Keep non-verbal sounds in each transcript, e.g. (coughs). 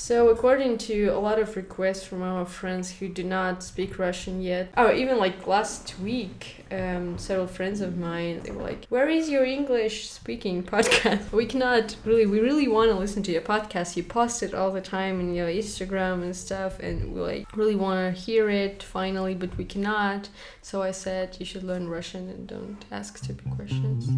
So, according to a lot of requests from our friends who do not speak Russian yet, oh, even like last week, um, several friends of mine they were like, "Where is your English speaking podcast?" (laughs) We cannot really, we really want to listen to your podcast. You post it all the time in your Instagram and stuff, and we like really want to hear it finally, but we cannot. So I said you should learn Russian and don't ask stupid questions.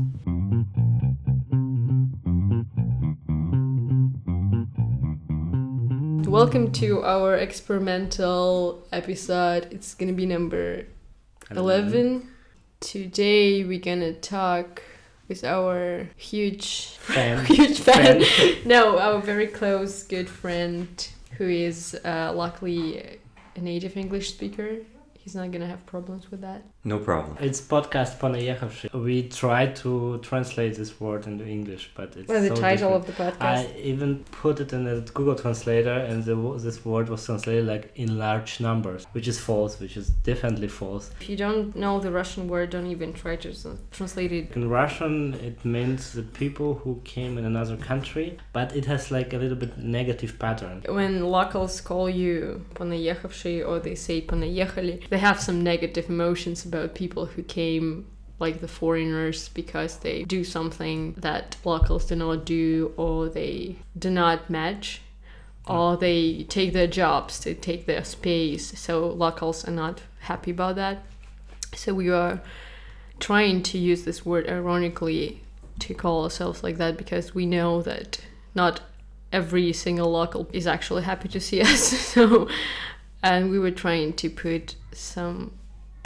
Welcome to our experimental episode. It's gonna be number 11. Today we're gonna talk with our huge Fan. (laughs) huge fan. (laughs) no, our very close good friend who is uh, luckily a native English speaker. He's not gonna have problems with that. No problem. It's podcast Ponayechavshi. We try to translate this word into English, but it's well, the so title different. of the podcast. I even put it in a Google translator, and the, this word was translated like in large numbers, which is false, which is definitely false. If you don't know the Russian word, don't even try to translate it. In Russian, it means the people who came in another country, but it has like a little bit negative pattern. When locals call you Ponayechavshi or they say Ponayechali, they have some negative emotions about people who came like the foreigners because they do something that locals do not do or they do not match. Or they take their jobs to take their space. So locals are not happy about that. So we are trying to use this word ironically to call ourselves like that because we know that not every single local is actually happy to see us. (laughs) So and we were trying to put some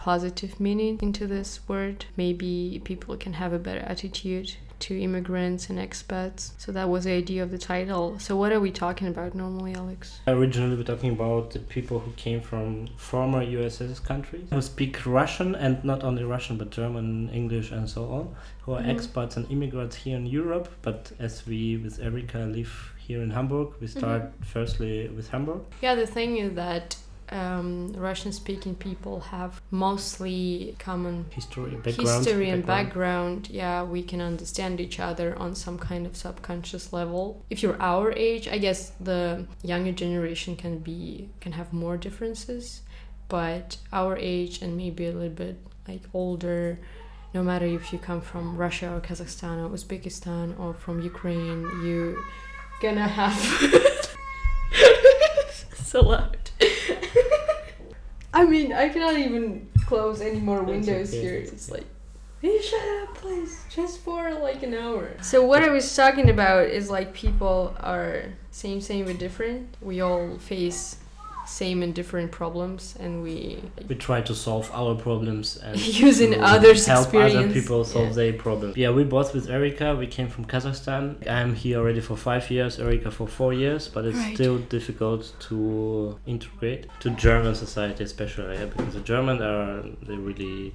positive meaning into this word maybe people can have a better attitude to immigrants and expats so that was the idea of the title so what are we talking about normally alex Originally, we're talking about the people who came from former USSR countries who speak Russian and not only Russian but German, English, and so on, who are Mhm. expats and immigrants here in Europe. But as we with Erika live here in Hamburg, we start firstly with Hamburg. Yeah, the thing is that um, Russian speaking people have mostly common History, background. history and background. Yeah, we can understand each other on some kind of subconscious level. If you're our age, I guess the younger generation can be can have more differences, but our age and maybe a little bit like older. No matter if you come from Russia or Kazakhstan or Uzbekistan or from Ukraine, you gonna have (laughs) (laughs) so loud. I mean, I cannot even close any more windows okay, here. it's It's like, hey, shut up, please, just for like an hour. So what I was talking about is like people are same, same but different. We all face same and different problems, and we We try to solve our problems and (laughs) Using to others' help other people solve yeah. their problems. Yeah, we both with Erika. We came from Kazakhstan. I'm here already for five years. Erika for four years, but it's Right. still difficult to integrate to German society, especially yeah, because the Germans are they really.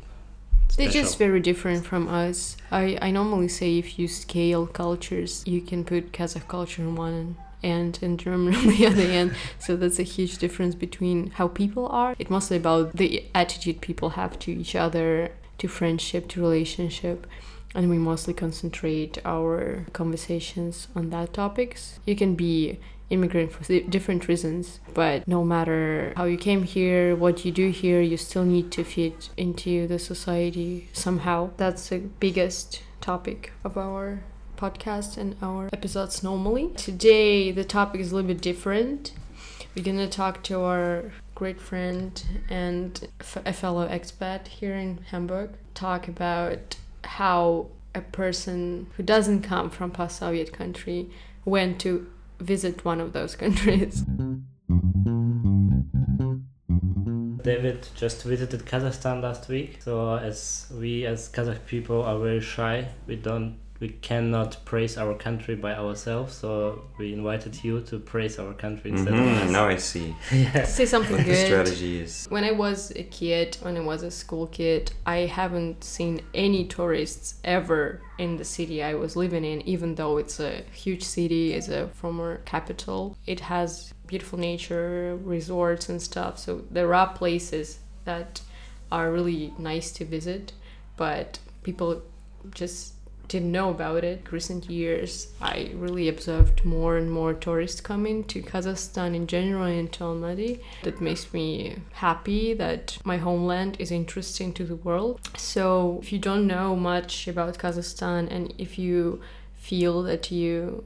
They're just very different from us. I, I normally say if you scale cultures, you can put Kazakh culture in one end in German (laughs) on the other end. So that's a huge difference between how people are. It's mostly about the attitude people have to each other, to friendship, to relationship. And we mostly concentrate our conversations on that topics. You can be immigrant for different reasons but no matter how you came here what you do here you still need to fit into the society somehow that's the biggest topic of our podcast and our episodes normally today the topic is a little bit different we're gonna talk to our great friend and a fellow expat here in hamburg talk about how a person who doesn't come from post-soviet country went to visit one of those (laughs) countries. David just visited Kazakhstan last week. So as we as Kazakh people are very shy, we don't we cannot praise our country by ourselves. So we invited you to praise our country instead of Mhm, us. Now I see. (laughs) yeah. Say something What the good. strategy is. When I was a kid, when I was a school kid, I haven't seen any tourists ever in the city I was living in, even though it's a huge city, it's a former capital. It has beautiful nature, resorts, and stuff. So there are places that are really nice to visit, but people just didn't know about it. Recent years, I really observed more and more tourists coming to Kazakhstan in general and to Almaty. That makes me happy that my homeland is interesting to the world. So if you don't know much about Kazakhstan and if you feel that you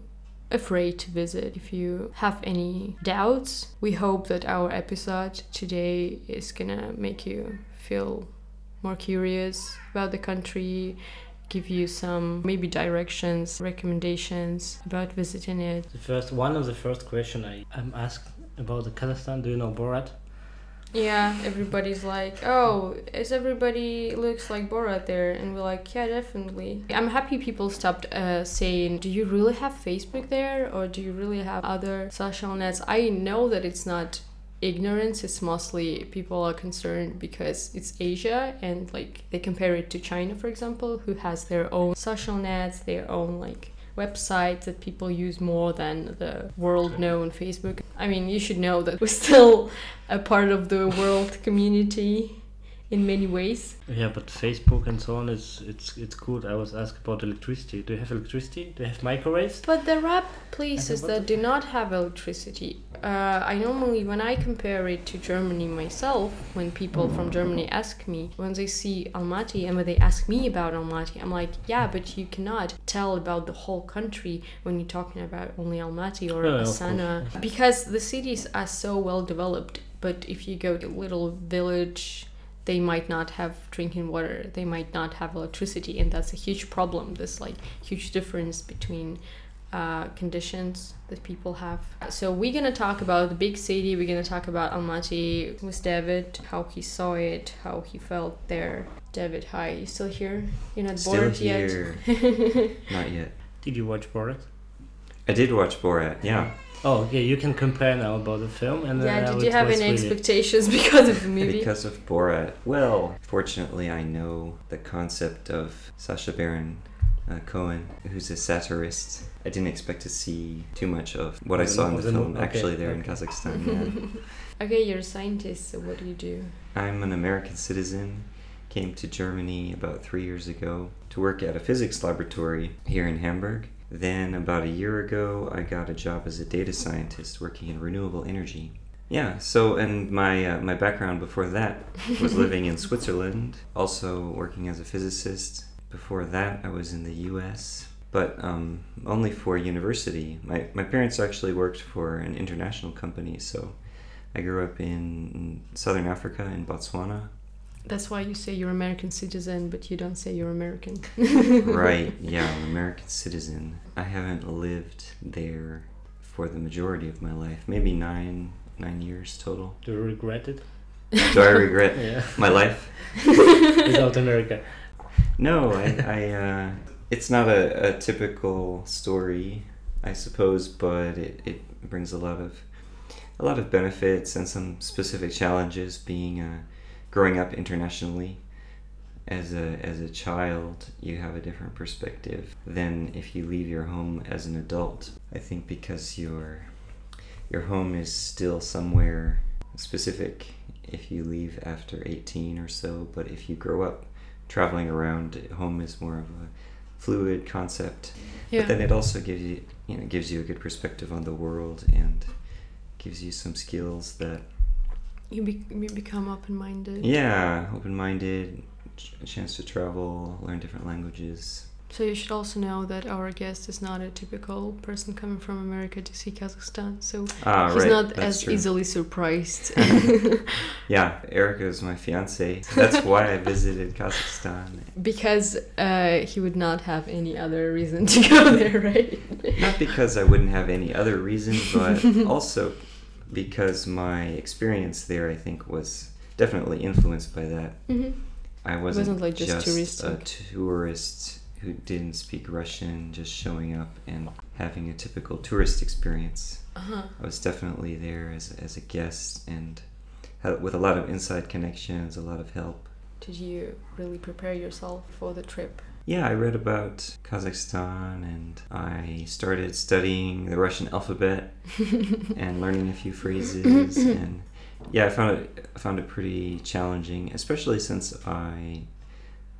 afraid to visit. If you have any doubts, we hope that our episode today is gonna make you feel more curious about the country, give you some maybe directions, recommendations about visiting it. The first one of the first question I am asked about the Kazakhstan. Do you know Borat? Yeah, everybody's like, oh, is everybody looks like Borat there? And we're like, yeah, definitely. I'm happy people stopped uh, saying, do you really have Facebook there? Or do you really have other social nets? I know that it's not ignorance it's mostly people are concerned because it's asia and like they compare it to china for example who has their own social nets their own like websites that people use more than the world known facebook. I mean you should know that we're (laughs) still a part of the world community in many ways. Yeah, but Facebook and so on is it's it's good. I was asked about electricity. Do you have electricity? Do you have microwaves? But there are places that do not have electricity. Uh, I normally, when I compare it to Germany myself, when people from Germany ask me, when they see Almaty and when they ask me about Almaty, I'm like, yeah, but you cannot tell about the whole country when you're talking about only Almaty or Yeah, of Astana, because the cities are so well developed. But if you go to a little village they might not have drinking water they might not have electricity and that's a huge problem this like huge difference between uh, conditions that people have so we're gonna talk about the big city we're gonna talk about almaty with david how he saw it how he felt there david hi you still here you're not Still bored here. yet (laughs) Not yet. Did you watch Borat? I did watch Borat. Yeah. Oh, okay. You can compare now about the film and then yeah did you have was any really- expectations (laughs) because of the movie Because of Borat. Well, fortunately, I know the concept of Sacha Baron uh, Cohen, who's a satirist. I didn't expect to see too much of what I saw in the the film okay, actually there in. Kazakhstan. (laughs) Yeah. okay you're a scientist so what do you do I'm an American citizen. Came to Germany about three years ago to work at a physics laboratory here in Hamburg. Then, about a year ago, I got a job as a data scientist working in renewable energy. Yeah, so, and my, uh, my background before that was (laughs) living in Switzerland, also working as a physicist. Before that, I was in the US, but um, only for university. My, my parents actually worked for an international company, so I grew up in southern Africa, in Botswana. That's why you say you're American citizen, but you don't say you're American. (laughs) right, (laughs) yeah, I'm American citizen. I haven't lived there for the majority of my life, maybe nine nine years total. Do you regret it? Do I regret (laughs) Yeah. my life? Without America. No, I, I uh, it's not a, a typical story, I suppose, but it, it brings a lot of a lot of benefits and some specific challenges being uh, growing up internationally. As a as a child, you have a different perspective than if you leave your home as an adult. I think because your your home is still somewhere specific if you leave after 18 or so, but if you grow up traveling around, home is more of a fluid concept. But then it also gives you, you know, gives you a good perspective on the world and gives you some skills that, you, be- you become open minded. yeah, open-minded, a chance to travel, learn different languages. So you should also know that our guest is not a typical person coming from America to see Kazakhstan. So Ah, he's right. not that's as true. easily surprised. (laughs) (laughs) Yeah, Erica is my fiance. That's why I visited Kazakhstan. because uh, he would not have any other reason to go there, right? Not because I wouldn't have any other reason, but (laughs) also because my experience there, I think, was definitely influenced by that. hmm I wasn't, wasn't, like, just a tourist who didn't speak Russian, just showing up and having a typical tourist experience. Uh-huh. I was definitely there as, as a guest and had, with a lot of inside connections, a lot of help. Did you really prepare yourself for the trip? Yeah, I read about Kazakhstan and I started studying the Russian alphabet (laughs) and learning a few phrases (laughs) and yeah, I found it I found it pretty challenging, especially since I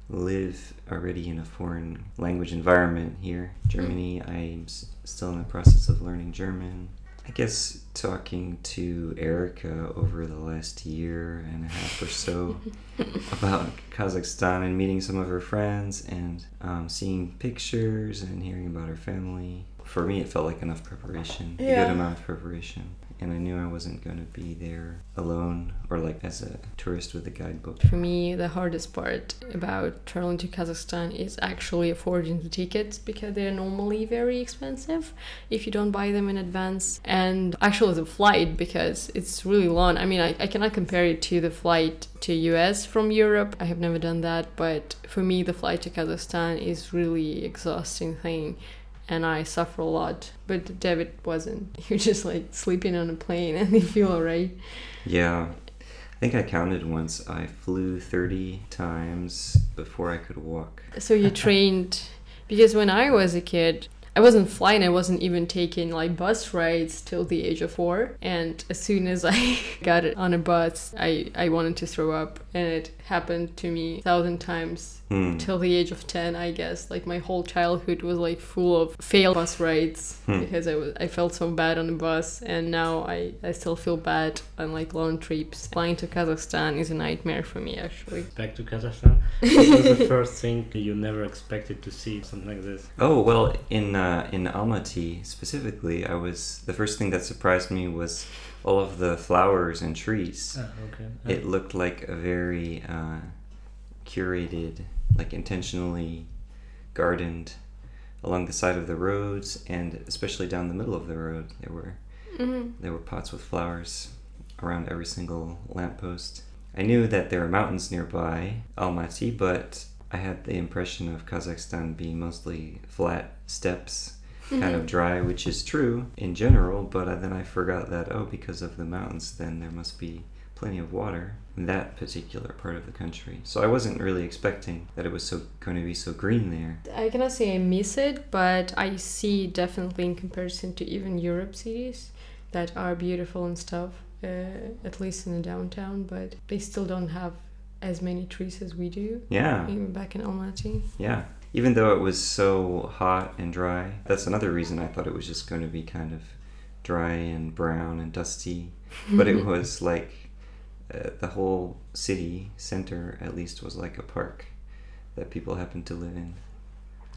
live already in a foreign language environment here. Mm. Germany, I'm s- still in the process of learning German. I guess talking to Erica over the last year and a half or so (laughs) about Kazakhstan and meeting some of her friends and um, seeing pictures and hearing about her family. For me, it felt like enough preparation, a good amount of preparation. And I knew I wasn't going to be there alone or like as a tourist with a guidebook. For me, the hardest part about traveling to Kazakhstan is actually affording the tickets because they're normally very expensive if you don't buy them in advance. And actually, the flight because it's really long. I mean, I, I cannot compare it to the flight to US from Europe. I have never done that, but for me, the flight to Kazakhstan is really exhausting thing. And I suffer a lot, but David wasn't. (laughs) Was just like sleeping on a plane, and (laughs) he feel alright. Yeah. I think I counted once. I flew 30 times before I could walk. So you (laughs) trained because when I was a kid, I wasn't flying. I wasn't even taking like bus rides till the age of four. And as soon as (laughs) I got it on a bus, I I wanted to throw up, and it happened to me a thousand times Hmm. till the age of 10 i guess like my whole childhood was like full of failed bus rides Hmm. because i was i felt so bad on the bus and now i i still feel bad on like long trips flying to kazakhstan is a nightmare for me actually Back to Kazakhstan. (laughs) what was the first thing you never expected to see? Something like this. Oh well, in uh, in Almaty specifically, I was the first thing that surprised me was all of the flowers and trees. Ah, okay. It looked like a very uh, curated, like intentionally gardened along the side of the roads, and especially down the middle of the road. There were mm-hmm. there were pots with flowers around every single lamppost. I knew that there were mountains nearby Almaty, but I had the impression of Kazakhstan being mostly flat steppes, kind of dry, which is true in general, but then I forgot that, oh, because of the mountains, then there must be plenty of water in that particular part of the country. So I wasn't really expecting that it was so going to be so green there. I cannot say I miss it, but I see definitely in comparison to even Europe cities that are beautiful and stuff, uh, at least in the downtown, but they still don't have as many trees as we do, Yeah. even back in Almaty. Yeah. Even though it was so hot and dry, that's another reason I thought it was just going to be kind of dry and brown and dusty. (laughs) But it was like uh, the whole city center, at least, was like a park that people happened to live in.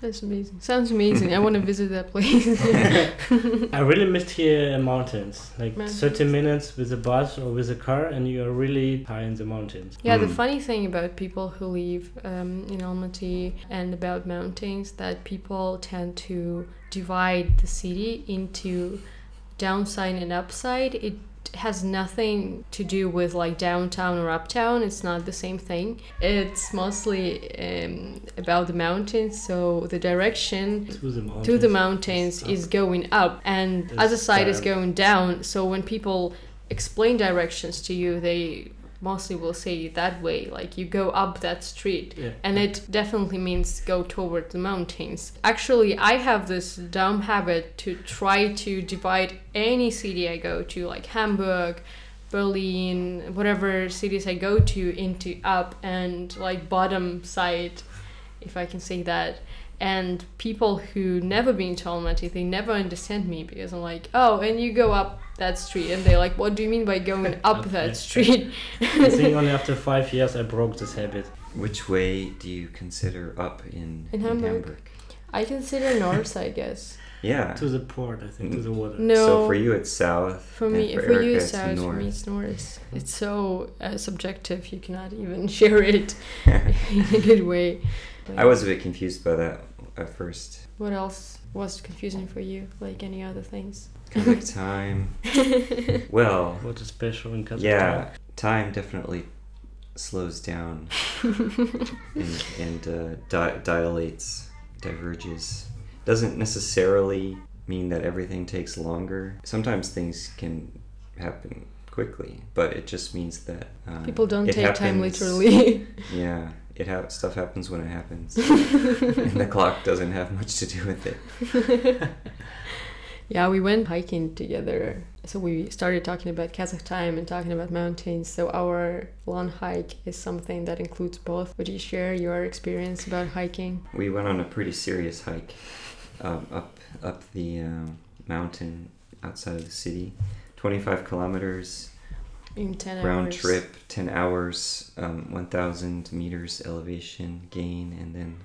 That's amazing. Sounds amazing. I want to visit that place. (laughs) I really missed here mountains. Like Mountains. 30 minutes with a bus or with a car, and you are really high in the mountains. Yeah, the Hmm. funny thing about people who live um, in Almaty and about mountains that people tend to divide the city into downside and upside. It has nothing to do with like downtown or uptown. It's not the same thing. It's mostly um, about the mountains. So the direction To the mountains. to the mountains is going up and other side is going down so when people explain directions to you they mostly will say that way like you go up that street. Yeah. and it definitely means go toward the mountains. Actually i have this dumb habit to try to divide any city i go to like hamburg berlin whatever cities i go to into up and like bottom side if i can say that. And people who never been to Almaty, they never understand me because I'm like, oh, and you go up that street, and they're like, what do you mean by going (laughs) up that street? (laughs) I think (laughs) only after five years I broke this habit. Which way do you consider up in, In Hamburg. I consider north, I guess. Yeah. To the port, I think, to the water. No, So for you, it's south. for me, for, for, you, Erica, it's it's south. For north. me, it's north. It's so uh, subjective. You cannot even share it in a good way. I was a bit confused by that at first. What else was confusing for you? Like any other things? Kazakh time. (laughs) well, What is special in Kazakhstan? yeah, time definitely slows down (laughs) and, and uh, di- dilates, diverges. Doesn't necessarily mean that everything takes longer. Sometimes things can happen quickly, but it just means that uh, People don't it take time literally. (laughs) Yeah, it ha- stuff happens when it happens, and the clock doesn't have much to do with it. Yeah, we went hiking together So we started talking about Kazakh time and talking about mountains. So our long hike is something that includes both. Would you share your experience about hiking? We went on a pretty serious hike um, up up the um, mountain outside of the city, 25 kilometers In 10 round hours. trip, 10 hours, um, 1,000 meters elevation gain, and then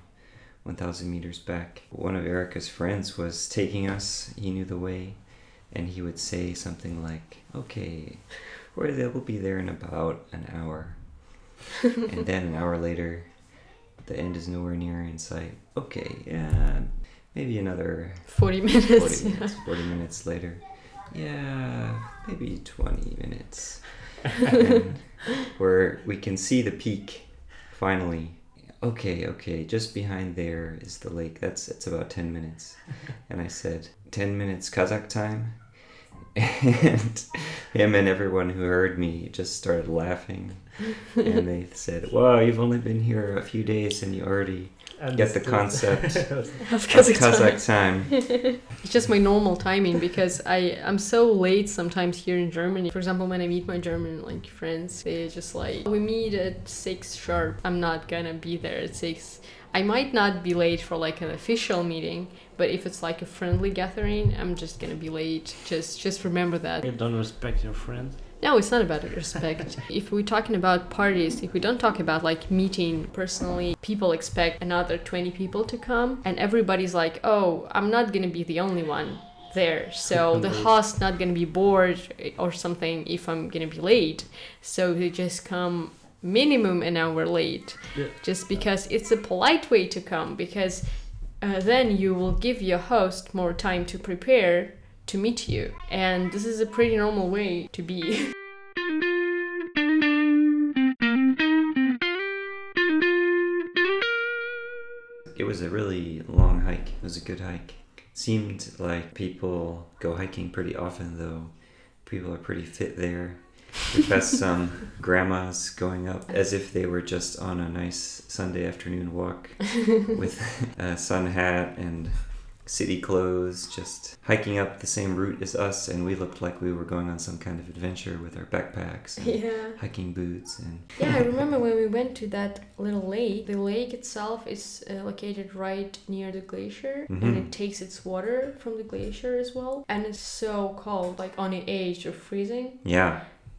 1,000 meters back. One of Erica's friends was taking us. He knew the way, and he would say something like, "Okay, where they will be there in about an hour," (laughs) and then an hour later, the end is nowhere near in sight. Okay, yeah, maybe another 40 minutes. 40 minutes, 40 minutes later. Yeah, maybe 20 minutes. (laughs) and where we can see the peak finally. Okay, okay, just behind there is the lake. That's it's about 10 minutes. (laughs) And I said, 10 minutes Kazakh time? And him and everyone who heard me just started laughing. And they said, Wow, you've only been here a few days and you already get the concept (laughs) Of of Kazakh time. Kazakh time. (laughs) It's just my normal timing because I I'm so late sometimes here in Germany. For example, when I meet my German like friends, they just like we meet at six sharp. I'm not gonna be there at six. I might not be late for like an official meeting, but if it's like a friendly gathering, I'm just gonna be late. Just just remember that. You don't respect your friends. No, it's not about respect. (laughs) if we're talking about parties, if we don't talk about like meeting personally, people expect another 20 people to come, and everybody's like, oh, I'm not gonna be the only one there. So (laughs) the host not gonna be bored or something if I'm gonna be late. So they just come minimum an hour late, Yeah. just because it's a polite way to come. Because uh, then you will give your host more time to prepare to meet you. And this is a pretty normal way to be. (laughs) It was a really long hike. It was a good hike. Seemed like people go hiking pretty often, though. People are pretty fit there. We passed (laughs) some grandmas going up as if they were just on a nice Sunday afternoon walk (laughs) with a sun hat and city clothes, just hiking up the same route as us, and we looked like we were going on some kind of adventure with our backpacks and yeah. hiking boots and Yeah, I (laughs) remember when we went to that little lake. The lake itself is uh, located right near the glacier, and Mhm. it takes its water from the glacier as well. And it's so cold, like on the edge of freezing. yeah,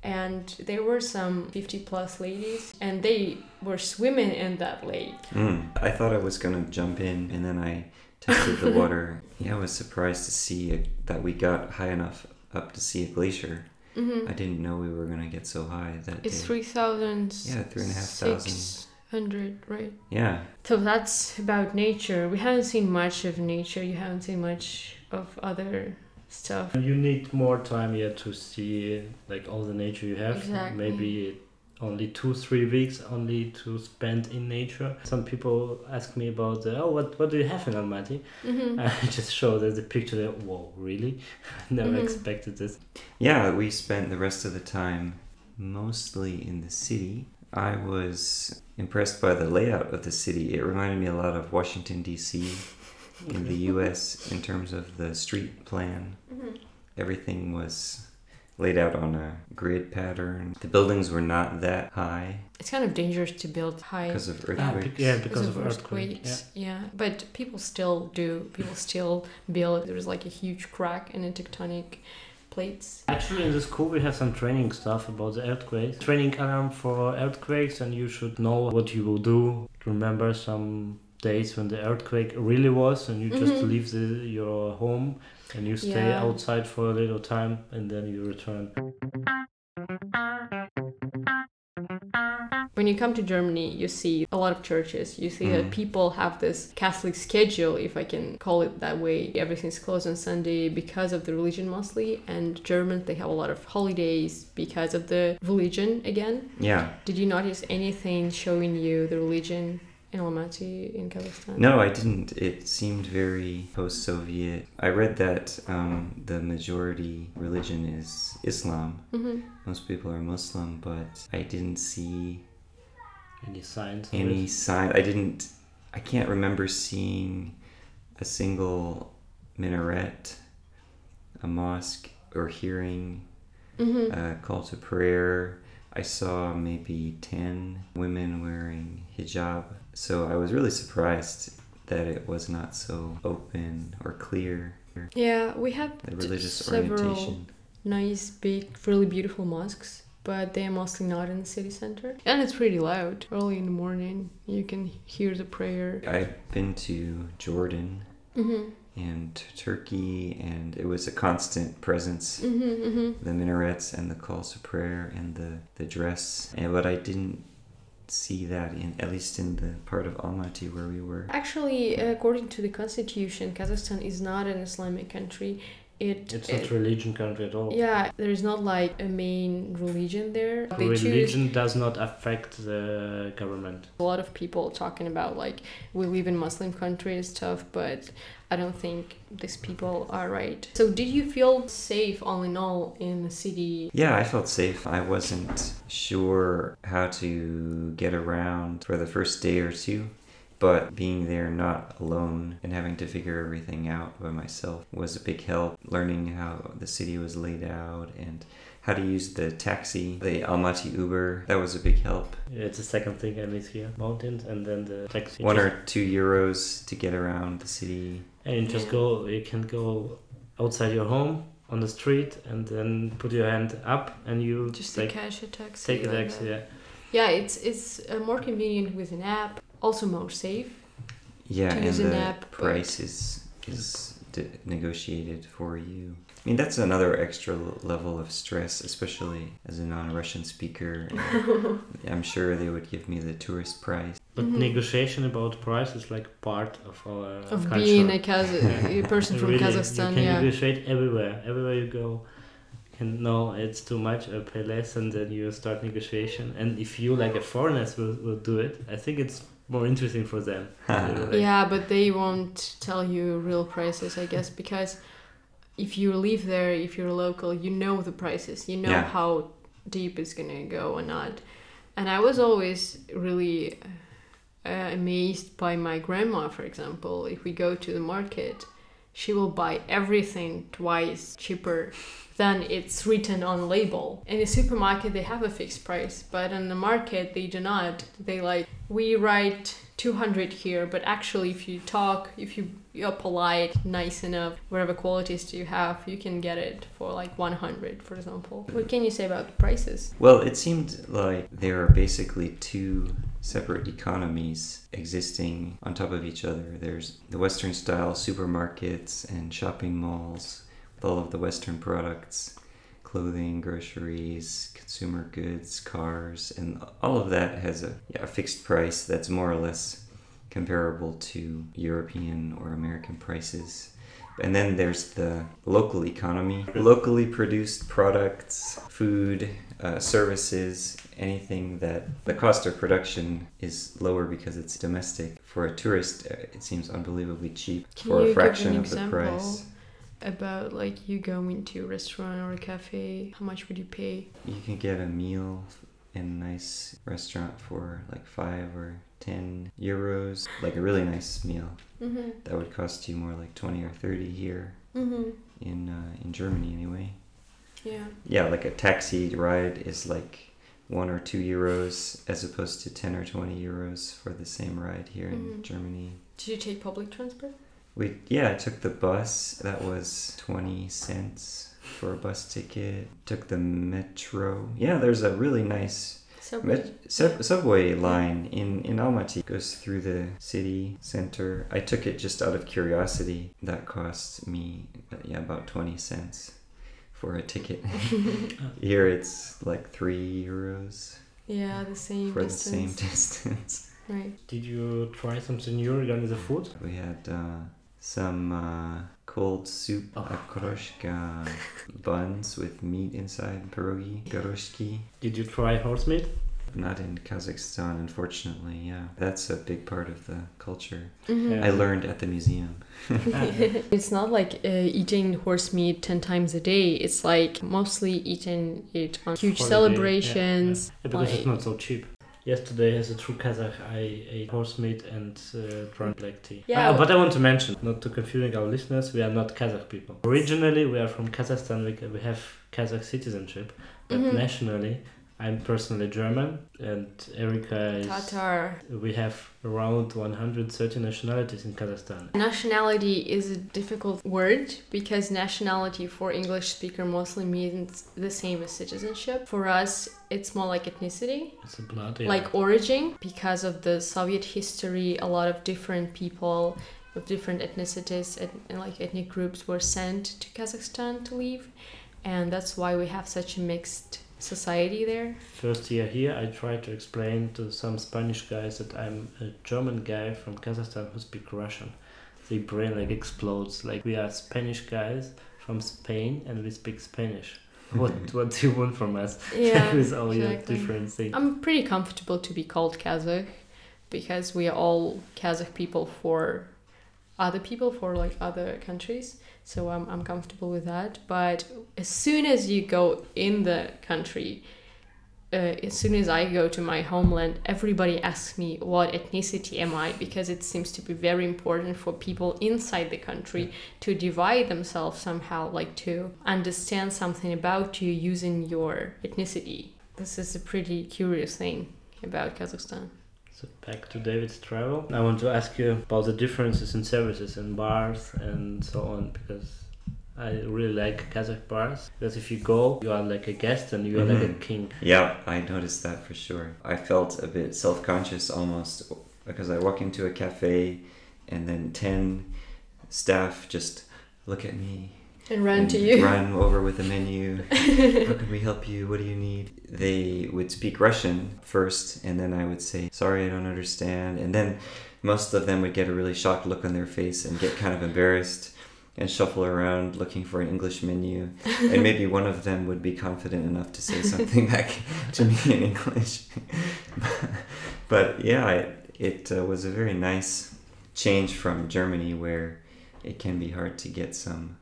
And there were some 50 plus ladies, and they were swimming in that lake. Mm. I thought I was gonna jump in, and then I tested the water. Yeah, I was surprised to see a, that we got high enough up to see a glacier. hmm I didn't know we were gonna get so high that It's day. 3,000. Yeah, three and a half thousand. 600, right? Yeah, So that's about nature. We haven't seen much of nature. You haven't seen much of other stuff. You need more time yet to see like all the nature you have. Exactly. Maybe only two three weeks only to spend in nature. Some people ask me about the, oh what what do you have in Almaty? hmm (laughs) I just show them the picture. There. Whoa, really? (laughs) Never Mhm. expected this. yeah. We spent the rest of the time mostly in the city. I was impressed by the layout of the city. It reminded me a lot of Washington D.C. in the U.S. in terms of the street plan. hmm Everything was laid out on a grid pattern. The buildings were not that high It's kind of dangerous to build high because of be- earthquakes. yeah, because of earthquake. Yeah. earthquakes. Yeah. but people still do. People still build. There's like a huge crack in the tectonic plates. Actually, in the school we have some training stuff about the earthquakes. Training alarm for earthquakes, and you should know what you will do. Remember some days when the earthquake really was, and you just Mhm. leave the, your home and you stay Yeah. outside for a little time, and then you return. When you come to Germany, you see a lot of churches. You see that Mhm. people have this Catholic schedule, if I can call it that way. Everything's closed on Sunday because of the religion mostly. And Germans, they have a lot of holidays because of the religion again. Yeah. Did you notice anything showing you the religion in Almaty in Kazakhstan? No, I didn't. It seemed very post Soviet. I read that um, the majority religion is Islam. hmm Most people are Muslim, but I didn't see Any signs? any it? sign. I didn't. I can't remember seeing a single minaret, a mosque or hearing Mm-hmm. a call to prayer. I saw maybe 10 women wearing hijab. So I was really surprised that it was not so open or clear, yeah, we have the religious several orientation. nice, big, really beautiful mosques, but they're mostly not in the city center. And it's pretty loud. Early in the morning, you can hear the prayer. I've been to Jordan Mm-hmm. and Turkey, and it was a constant presence. Mm-hmm, mm-hmm. The minarets and the calls to prayer and the, the dress. And but I didn't see that in at least in the part of Almaty where we were. Actually, according to the constitution, Kazakhstan is not an Islamic country. It, It's it not religion country at all. yeah, there is not like a main religion there. They choose religion does not affect the government. a lot of people talking about like we live in Muslim country and stuff, but I don't think these people are right. So did you feel safe all in all in the city? Yeah, I felt safe. I wasn't sure how to get around for the first day or two, but being there not alone and having to figure everything out by myself was a big help. Learning how the city was laid out and how to use the taxi, the Almaty Uber, that was a big help. It's the second thing I miss here. Mountains and then the taxi. One Just- or two euros to get around the city. and you just go. You can go outside your home on the street and then put your hand up and you Just like to cash a taxi. take a taxi. Yeah. Yeah, it's it's uh, more convenient with an app. Also more safe. Yeah, and the app, price is is d- negotiated for you. I mean, that's another extra level of stress, especially as a non-Russian speaker. (laughs) I'm sure they would give me the tourist price. But Mhm. negotiation about price is like part of our Of culture. being a, Kaz- (laughs) a person from Really, Kazakhstan, You can yeah. negotiate everywhere. Everywhere you go. You can no, it's too much. I pay less, and then you start negotiation. And if you like a foreigner, will, will do it, I think it's more interesting for them. (laughs) You know, like- Yeah, but they won't tell you real prices, I guess, because if you live there, if you're local, you know the prices. You know Yeah. how deep it's gonna go or not. And I was always really uh, amazed by my grandma, for example. If we go to the market, she will buy everything twice cheaper than it's written on label. In the supermarket, they have a fixed price, but in the market, they do not. They like we write 200 here, but actually, if you talk, if you you're polite, nice enough, whatever qualities do you have, you can get it for like 100, for example. What can you say about the prices? Well, it seemed like there are basically two separate economies existing on top of each other. There's the Western style supermarkets and shopping malls with all of the Western products clothing, groceries, consumer goods, cars, and all of that has a, yeah, a fixed price that's more or less comparable to European or American prices. And then there's the local economy, locally produced products, food, uh, services, anything that the cost of production is lower because it's domestic. For a tourist, uh, it seems unbelievably cheap Can for a fraction of the example? price. About like you going to a restaurant or a cafe, how much would you pay? You can get a meal in a nice restaurant for like five or ten euros, like a really nice meal. Mm-hmm. That would cost you more like twenty or thirty here Mm-hmm. in uh, in Germany anyway. Yeah. Yeah, like a taxi ride is like one or two euros as opposed to 10 or 20 euros for the same ride here in Mhm. Germany. Did you take public transport? We yeah, I took the bus. That was 20 cents for a bus ticket. Took the metro. Yeah, there's a really nice Subway. met- sub- subway line in in Almaty. Goes through the city center. I took it just out of curiosity. That cost me yeah, about 20 cents for a ticket. (laughs) (laughs) Here it's like 3 euros yeah, the same for distance. the same (laughs) distance. Right. Did you try something new regarding the food? We had uh, some uh, cold soup, Oh. okroshka buns with meat inside, pierogi, garoshki. Did you try horse meat? Not in Kazakhstan, unfortunately. Yeah, that's a big part of the culture. Mhm. Yeah. I learned at the museum. (laughs) (laughs) it's not like uh, eating horse meat 10 times a day. It's like mostly eating it on huge Holiday, celebrations. yeah. Yeah, because like- it's not so cheap. Yesterday, as a true Kazakh, I ate horse meat and uh, drank black tea. Yeah. Uh, but I want to mention, not to confusing our listeners, we are not Kazakh people. Originally, we are from Kazakhstan. We, we have Kazakh citizenship, but Mhm. nationally, I'm personally German, and Erika is. Tatar. We have around 130 nationalities in Kazakhstan. Nationality is a difficult word because nationality for English speaker mostly means the same as citizenship. For us, it's more like ethnicity. It's a blood. Yeah. like origin because of the soviet history a lot of different people of different ethnicities and, and like ethnic groups were sent to kazakhstan to live and that's why we have such a mixed society there First year here, I tried to explain to some Spanish guys that I'm a German guy from Kazakhstan who speak Russian. Their brain like explodes. Like we are Spanish guys from Spain and we speak Spanish. (laughs) What what do you want from us? (laughs) yeah (laughs) with all your exactly. different things. i'm pretty comfortable to be called kazakh because we are all kazakh people for other people for like other countries so I'm, I'm comfortable with that but as soon as you go in the country uh, as soon as I go to my homeland, everybody asks me what ethnicity am I because it seems to be very important for people inside the country to divide themselves somehow, like to understand something about you using your ethnicity. This is a pretty curious thing about Kazakhstan. So back to David's travel. I want to ask you about the differences in services and bars and so on because I really like Kazakh bars. Because if you go, you are like a guest and you are like a Mhm. king. Yeah, I noticed that for sure. I felt a bit self conscious almost because I walk into a cafe and then 10 staff just look at me And run to you. run over with a menu. (laughs) How can we help you? What do you need? They would speak Russian first, and then I would say, Sorry, I don't understand. And then most of them would get a really shocked look on their face and get kind of embarrassed and shuffle around looking for an English menu. And (laughs) maybe one of them would be confident enough to say something back to me in English. (laughs) but yeah, it, it uh, was a very nice change from Germany where it can be hard to get some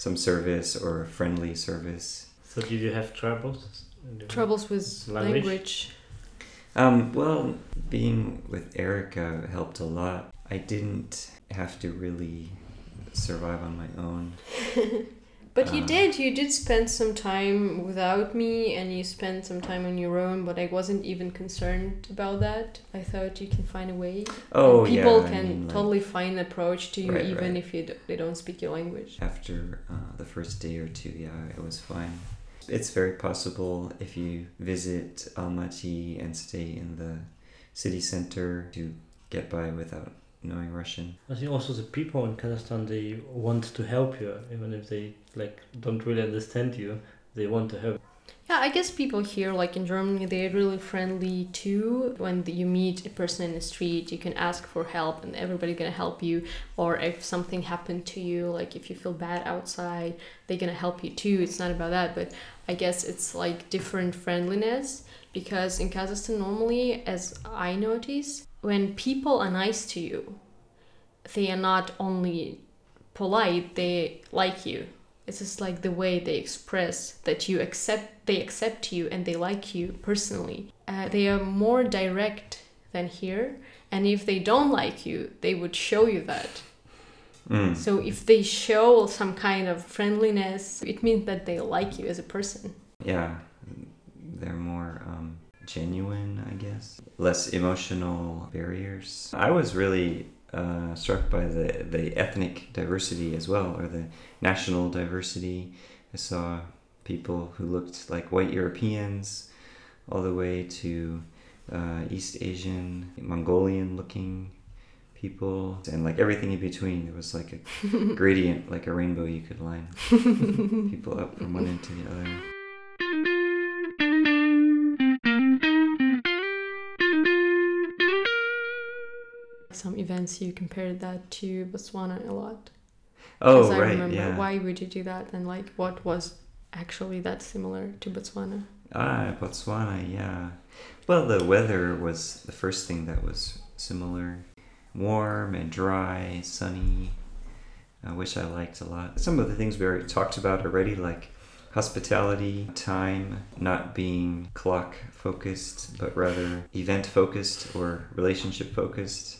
some service or friendly service. So did you have troubles? Troubles with Language? language. Um, well, being with Erica helped a lot. I didn't have to really survive on my own. (laughs) But you Uh, did, you did spend some time without me and you spent some time on your own, but I wasn't even concerned about that. I thought you can find a way. Oh, and people yeah. I can mean, like, totally find an approach to you Right, even right. if you d- they don't speak your language. after uh, the first day or two, yeah, it was fine. It's very possible if you visit Almaty and stay in the city center to get by without knowing Russian. I think also the people in Kazakhstan they want to help you, even if they like don't really understand you. They want to help. Yeah, I guess people here, like in Germany, they're really friendly too. When you meet a person in the street, you can ask for help and everybody gonna help you. Or if something happened to you, like if you feel bad outside, they're gonna help you too. It's not about that, but I guess it's like different friendliness because in Kazakhstan, normally, as I notice, when people are nice to you, they are not only polite, they like you. It's just like the way they express that you accept they accept you and they like you personally. Uh, they are more direct than here and if they don't like you they would show you that. Mm. so if they show some kind of friendliness it means that they like you as a person. Yeah, they're more um, genuine, I guess. Less emotional barriers. I was really uh, struck by the, the ethnic diversity as well, or the national diversity. I saw people who looked like white Europeans, all the way to uh, East Asian, Mongolian looking people, and like everything in between. There was like a (laughs) gradient, like a rainbow you could line (laughs) people up from one end to the other. Some events you compared that to botswana a lot Oh, I right, remember yeah. why would you do that and like what was actually that similar to botswana Ah, Botswana, yeah. Well, the weather was the first thing that was similar. Warm and dry, sunny, uh, which I liked a lot. Some of the things we already talked about already, like hospitality, time, not being clock focused, but rather event focused or relationship focused.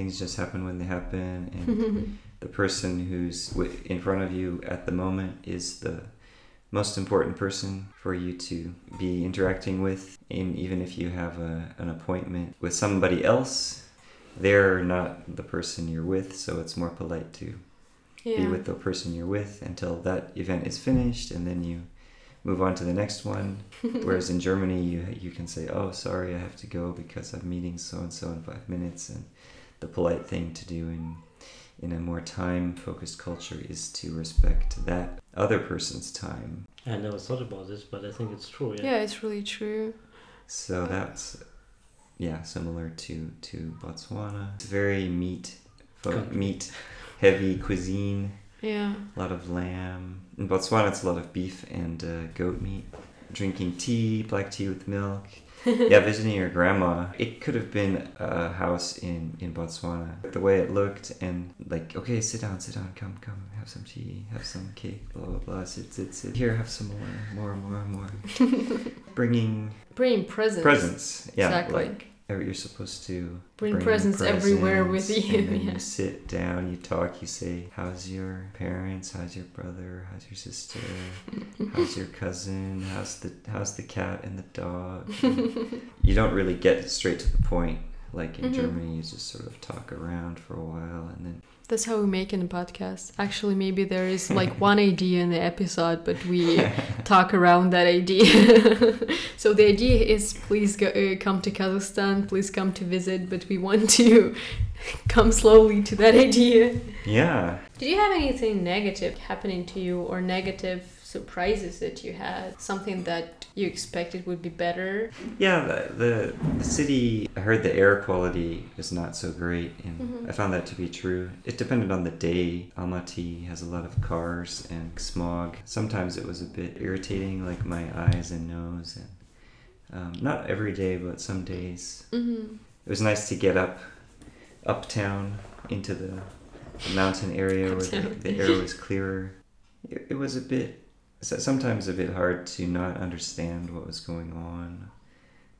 Things just happen when they happen, and (laughs) the person who's in front of you at the moment is the most important person for you to be interacting with. And even if you have a, an appointment with somebody else, they're not the person you're with, so it's more polite to be with the person you're with until that event is finished and then you move on to the next one (laughs) whereas in germany you you can say oh sorry i have to go because i'm meeting so and so in five minutes and the polite thing to do in in a more time focused culture is to respect that other person's time I never thought about this, but I think it's true. Yeah. yeah, it's really true. so that's yeah similar to to botswana it's very meat fo- meat heavy cuisine Yeah. a lot of lamb. In Botswana, it's a lot of beef and uh, goat meat. Drinking tea, black tea with milk. Yeah, visiting your grandma. It could have been a house in, in Botswana. The way it looked, and like, okay, sit down, sit down, come, come, have some tea, have some cake, blah, blah, blah. Sit, sit, sit. Here, have some more, more, more, more. (laughs) Bringing bringing presents. presents. Yeah, Exactly. like you're supposed to Bring presents everywhere with you, And then yeah. you sit down, you talk, you say, How's your parents? How's your brother? How's your sister? (laughs) How's your cousin? How's the how's the cat and the dog? And you don't really get straight to the point. Like in Mhm. Germany, you just sort of talk around for a while and then That's how we make in the podcast. Actually, maybe there is like (laughs) one idea in the episode, but we (laughs) talk around that idea. (laughs) so the idea is please go, uh, come to Kazakhstan, please come to visit, but we want to come slowly to that idea. Yeah. Did you have anything negative happening to you or negative surprises that you had? Something that you expected would be better? Yeah, the, the, the city, I heard the air quality is not so great, and Mhm. I found that to be true. It depended on the day. Almaty has a lot of cars and smog. Sometimes it was a bit irritating, like my eyes and nose, and um, not every day, but some days. Mm-hmm. It was nice to get up, uptown into the mountain area where the, the air was clearer. It, it was a bit, so- sometimes a bit hard to not understand what was going on,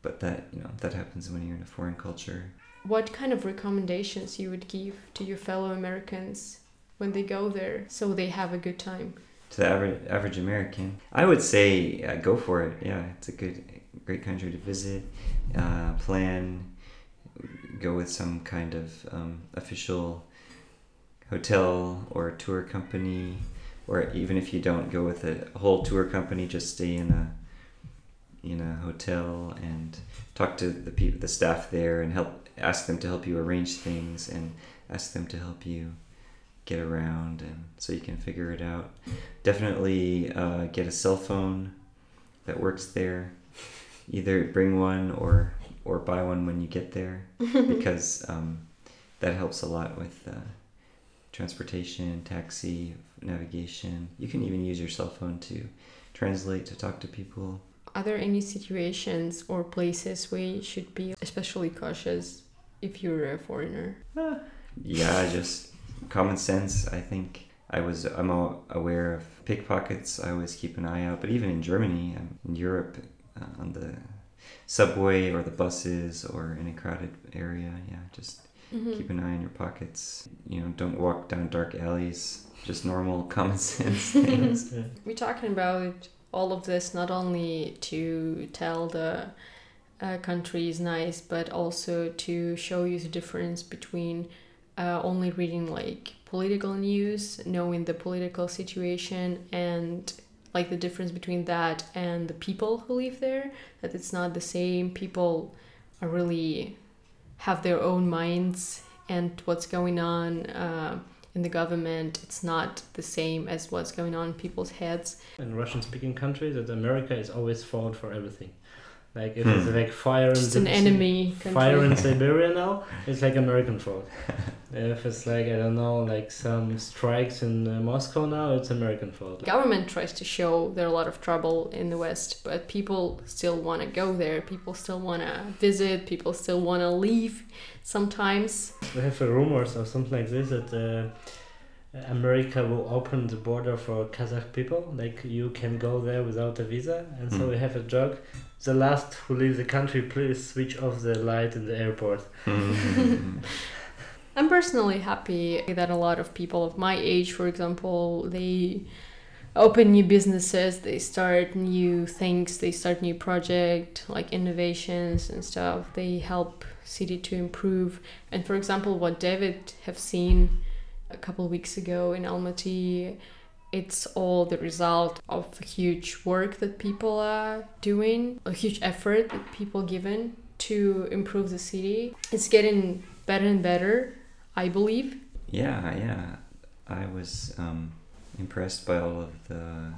but that you know that happens when you're in a foreign culture. What kind of recommendations you would give to your fellow Americans when they go there so they have a good time? To the average average American, I would say uh, go for it. Yeah, it's a good, great country to visit. Uh, plan, go with some kind of um, official hotel or tour company, or even if you don't go with a whole tour company, just stay in a in a hotel and talk to the people, the staff there, and help ask them to help you arrange things and ask them to help you get around, and so you can figure it out. Definitely uh, get a cell phone that works there. Either bring one or or buy one when you get there (laughs) because um, that helps a lot with uh, transportation, taxi, navigation. You can even use your cell phone to translate to talk to people. Are there any situations or places where you should be especially cautious if you're a foreigner? Yeah, just common sense. I think I was I'm aware of pickpockets. I always keep an eye out. But even in Germany, um, in Europe, uh, on the subway or the buses or in a crowded area, yeah, just Mhm. keep an eye on your pockets. You know, don't walk down dark alleys. Just normal (laughs) common sense (laughs) things. Yeah. We're talking about all of this not only to tell the uh, country is nice, but also to show you the difference between uh, only reading like political news, knowing the political situation, and like the difference between that and the people who live there. That it's not the same. People are really have their own minds, and what's going on. Uh, in the government, it's not the same as what's going on in people's heads. in Russian speaking countries that America is always fault for everything. Like if Hmm. it's like fire in an Sib- enemy fire in (laughs) Siberia now, it's like American fault. (laughs) if it's like I don't know, like some strikes in uh, Moscow now, it's American fault. Government tries to show there are a lot of trouble in the West, but people still want to go there. People still want to visit. People still want to leave. Sometimes. We have rumors or something like this that uh, America will open the border for Kazakh people. Like you can go there without a visa, and so Mm. we have a joke. The last who leave the country, please switch off the light in the airport. Mm. (laughs) I'm personally happy that a lot of people of my age, for example, they open new businesses, they start new things, they start new project like innovations and stuff. They help city to improve. And for example, what David have seen a couple weeks ago in Almaty, it's all the result of huge work that people are doing, a huge effort that people given to improve the city. It's getting better and better, I believe. Yeah, yeah. I was um, impressed by all of the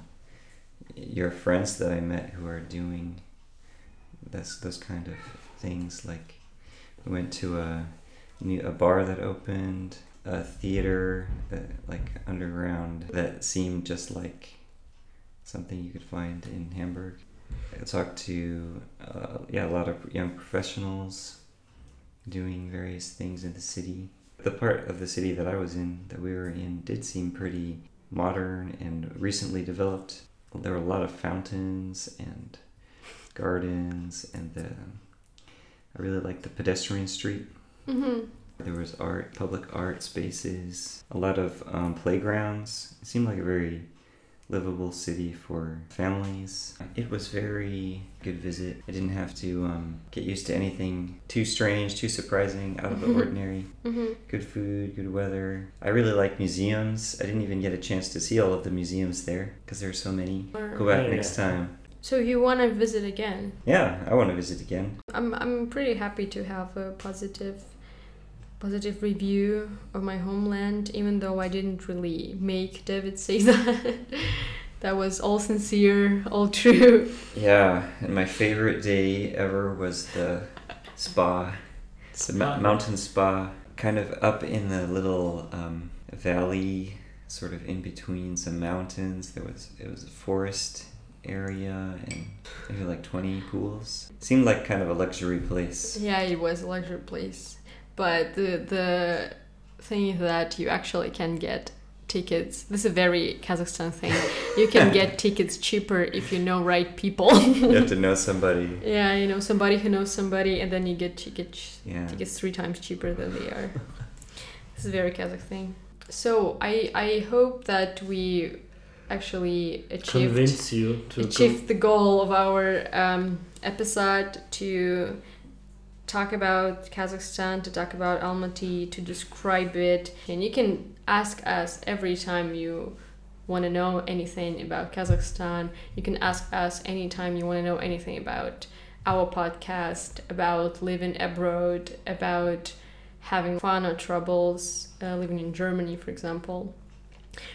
your friends that I met who are doing this those kind of things. Like we went to a a bar that opened, a theater that like underground that seemed just like something you could find in Hamburg. I talked to uh, yeah a lot of young professionals doing various things in the city the part of the city that I was in, that we were in, did seem pretty modern and recently developed. There were a lot of fountains and gardens, and the I really liked the pedestrian street. Mm-hmm. There was art, public art spaces, a lot of um, playgrounds. It seemed like a very livable city for families. It was very good visit. I didn't have to um, get used to anything too strange, too surprising, out of the Mhm. ordinary. Mm-hmm. Good food, good weather. I really like museums. I didn't even get a chance to see all of the museums there because there are so many. Go back Yeah, next yeah. time. So you want to visit again? Yeah, I want to visit again. I'm I'm pretty happy to have a positive positive review of my homeland even though I didn't really make David say (laughs) that. that was all sincere, all true. Yeah, and my favorite day ever was the spa, the ma- Spa. mountain spa, kind of up in the little um, valley, sort of in between some mountains. There was it was a forest area and maybe like twenty pools. Seemed like kind of a luxury place. Yeah, it was a luxury place. But the the thing is that you actually can get tickets. This is a very Kazakhstan thing. You can (laughs) get tickets cheaper if you know right people. You have to (laughs) know somebody. yeah, you know somebody who knows somebody, and then you get tickets Yeah. tickets three times cheaper than they are. (laughs) this is a very Kazakh thing. So I I hope that we actually achieved Convince you to achieved the goal of our um, episode to talk about Kazakhstan, to talk about Almaty, to describe it. And you can ask us every time you want to know anything about Kazakhstan. You can ask us anytime you want to know anything about our podcast, about living abroad, about having fun or troubles, uh, living in Germany, for example.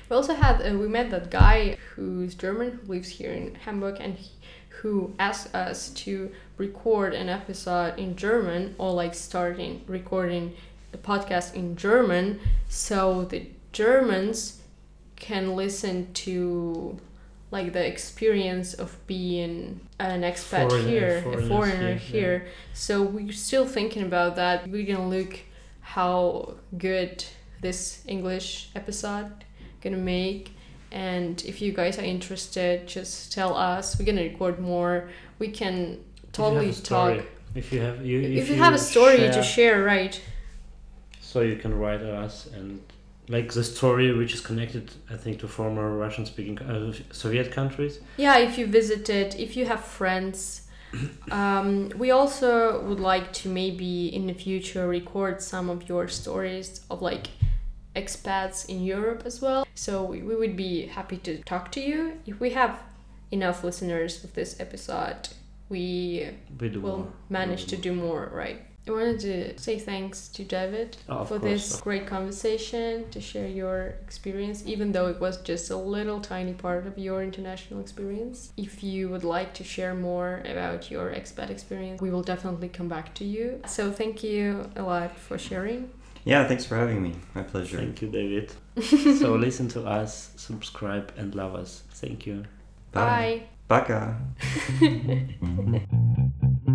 We also had uh, we met that guy who's German who lives here in Hamburg and he, who asked us to record an episode in German or like starting recording the podcast in German so the Germans can listen to like the experience of being an expat Foreigner- here, a foreigner here, here. So we're still thinking about that. We're gonna look how good this English episode gonna make. And if you guys are interested just tell us. We're gonna record more. We can totally if you have talk. If you have you, if, you, have a story to share right? So you can write us and like the story which is connected, I think, to former Russian-speaking uh, Soviet countries. yeah if you visited if you have friends. (coughs) Um, we also would like to maybe in the future record some of your stories of like expats in Europe as well. So we, we would be happy to talk to you. If we have enough listeners of this episode, we We will more. manage to do more, right? I wanted to say thanks to David Oh, for this great conversation, to share your experience, even though it was just a little tiny part of your international experience. If you would like to share more about your expat experience, we will definitely come back to you. So thank you a lot for sharing. Yeah, thanks for having me. My pleasure. Thank you, David. (laughs) so listen to us, subscribe, and love us. Thank you. Bye. Baka. (laughs)